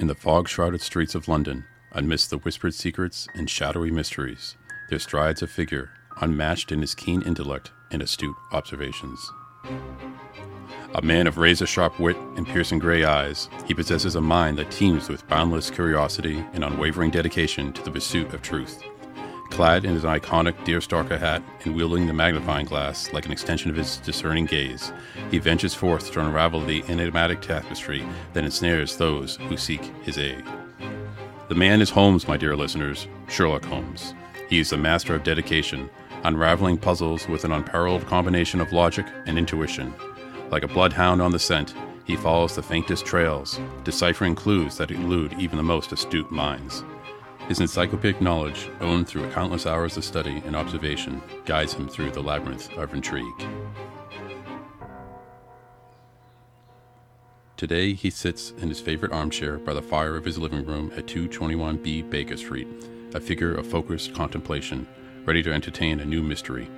In the fog shrouded streets of London, amidst the whispered secrets and shadowy mysteries, there strides a figure unmatched in his keen intellect and astute observations. A man of razor sharp wit and piercing gray eyes, he possesses a mind that teems with boundless curiosity and unwavering dedication to the pursuit of truth. Clad in his iconic deerstalker hat and wielding the magnifying glass like an extension of his discerning gaze, he ventures forth to unravel the enigmatic tapestry that ensnares those who seek his aid. The man is Holmes, my dear listeners, Sherlock Holmes. He is the master of dedication, unraveling puzzles with an unparalleled combination of logic and intuition. Like a bloodhound on the scent, he follows the faintest trails, deciphering clues that elude even the most astute minds. His encyclopedic knowledge, owned through countless hours of study and observation, guides him through the labyrinth of intrigue. Today, he sits in his favorite armchair by the fire of his living room at 221B Baker Street, a figure of focused contemplation, ready to entertain a new mystery.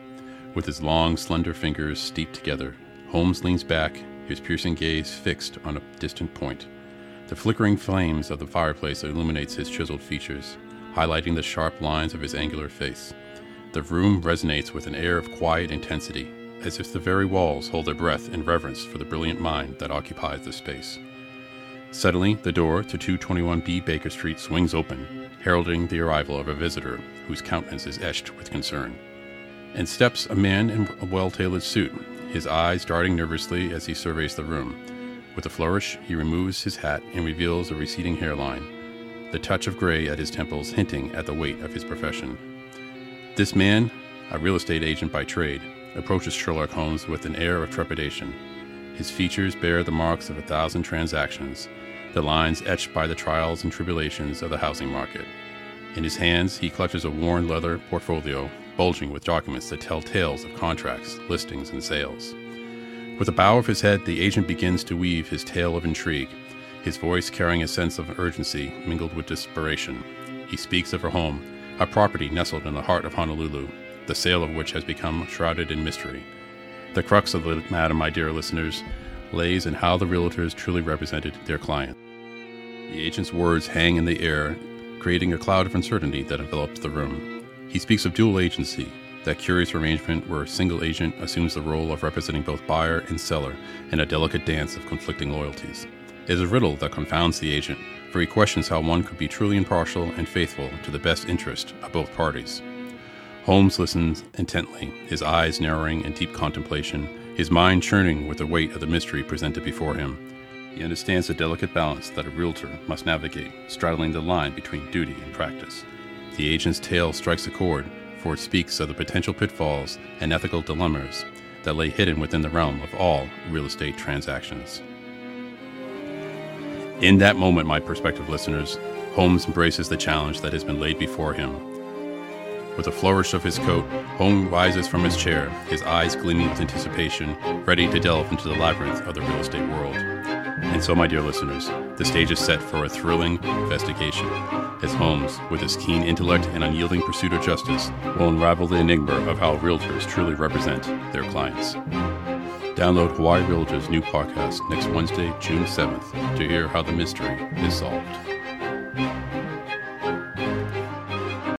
With his long, slender fingers steeped together, Holmes leans back, his piercing gaze fixed on a distant point. The flickering flames of the fireplace illuminates his chiseled features, highlighting the sharp lines of his angular face. The room resonates with an air of quiet intensity, as if the very walls hold their breath in reverence for the brilliant mind that occupies the space. Suddenly, the door to 221B Baker Street swings open, heralding the arrival of a visitor whose countenance is etched with concern. And steps a man in a well tailored suit, his eyes darting nervously as he surveys the room. With a flourish, he removes his hat and reveals a receding hairline, the touch of gray at his temples hinting at the weight of his profession. This man, a real estate agent by trade, approaches Sherlock Holmes with an air of trepidation. His features bear the marks of a thousand transactions, the lines etched by the trials and tribulations of the housing market. In his hands, he clutches a worn leather portfolio bulging with documents that tell tales of contracts, listings, and sales. With a bow of his head, the agent begins to weave his tale of intrigue, his voice carrying a sense of urgency mingled with desperation. He speaks of her home, a property nestled in the heart of Honolulu, the sale of which has become shrouded in mystery. The crux of the matter, my dear listeners, lays in how the realtors truly represented their client. The agent's words hang in the air, creating a cloud of uncertainty that envelops the room. He speaks of dual agency, that curious arrangement where a single agent assumes the role of representing both buyer and seller in a delicate dance of conflicting loyalties. It is a riddle that confounds the agent, for he questions how one could be truly impartial and faithful to the best interest of both parties. Holmes listens intently, his eyes narrowing in deep contemplation, his mind churning with the weight of the mystery presented before him. He understands the delicate balance that a realtor must navigate, straddling the line between duty and practice. The agent's tale strikes a chord, for it speaks of the potential pitfalls and ethical dilemmas that lay hidden within the realm of all real estate transactions. In that moment, my prospective listeners, Holmes embraces the challenge that has been laid before him. With a flourish of his coat, Holmes rises from his chair, his eyes gleaming with anticipation, ready to delve into the labyrinth of the real estate world. And so, my dear listeners, the stage is set for a thrilling investigation as Holmes, with his keen intellect and unyielding pursuit of justice, will unravel the enigma of how realtors truly represent their clients. Download Hawaii Realtors' new podcast next Wednesday, June 7th, to hear how the mystery is solved.